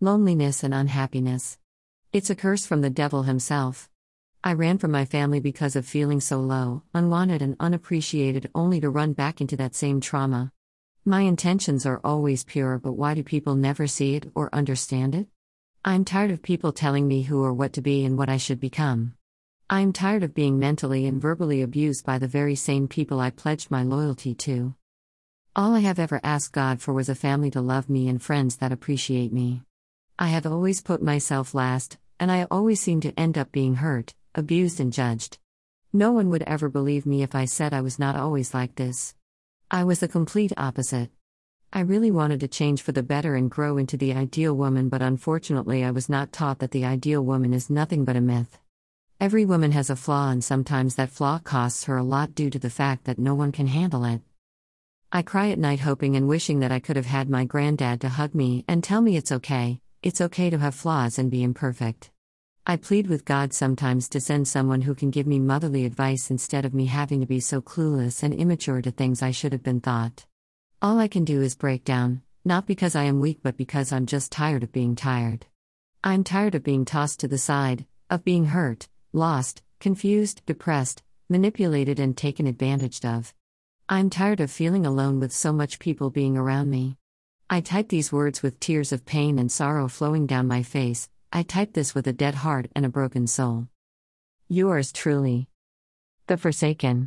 loneliness, and unhappiness. It's a curse from the devil himself. I ran from my family because of feeling so low, unwanted, and unappreciated, only to run back into that same trauma. My intentions are always pure, but why do people never see it or understand it? I'm tired of people telling me who or what to be and what I should become. I'm tired of being mentally and verbally abused by the very same people I pledged my loyalty to. All I have ever asked God for was a family to love me and friends that appreciate me. I have always put myself last, and I always seem to end up being hurt, abused, and judged. No one would ever believe me if I said I was not always like this. I was the complete opposite. I really wanted to change for the better and grow into the ideal woman, but unfortunately, I was not taught that the ideal woman is nothing but a myth. Every woman has a flaw, and sometimes that flaw costs her a lot due to the fact that no one can handle it. I cry at night hoping and wishing that I could have had my granddad to hug me and tell me it's okay, it's okay to have flaws and be imperfect. I plead with God sometimes to send someone who can give me motherly advice instead of me having to be so clueless and immature to things I should have been thought. All I can do is break down, not because I am weak but because I'm just tired of being tired. I'm tired of being tossed to the side, of being hurt, lost, confused, depressed, manipulated, and taken advantage of. I'm tired of feeling alone with so much people being around me. I type these words with tears of pain and sorrow flowing down my face. I type this with a dead heart and a broken soul. Yours truly. The Forsaken.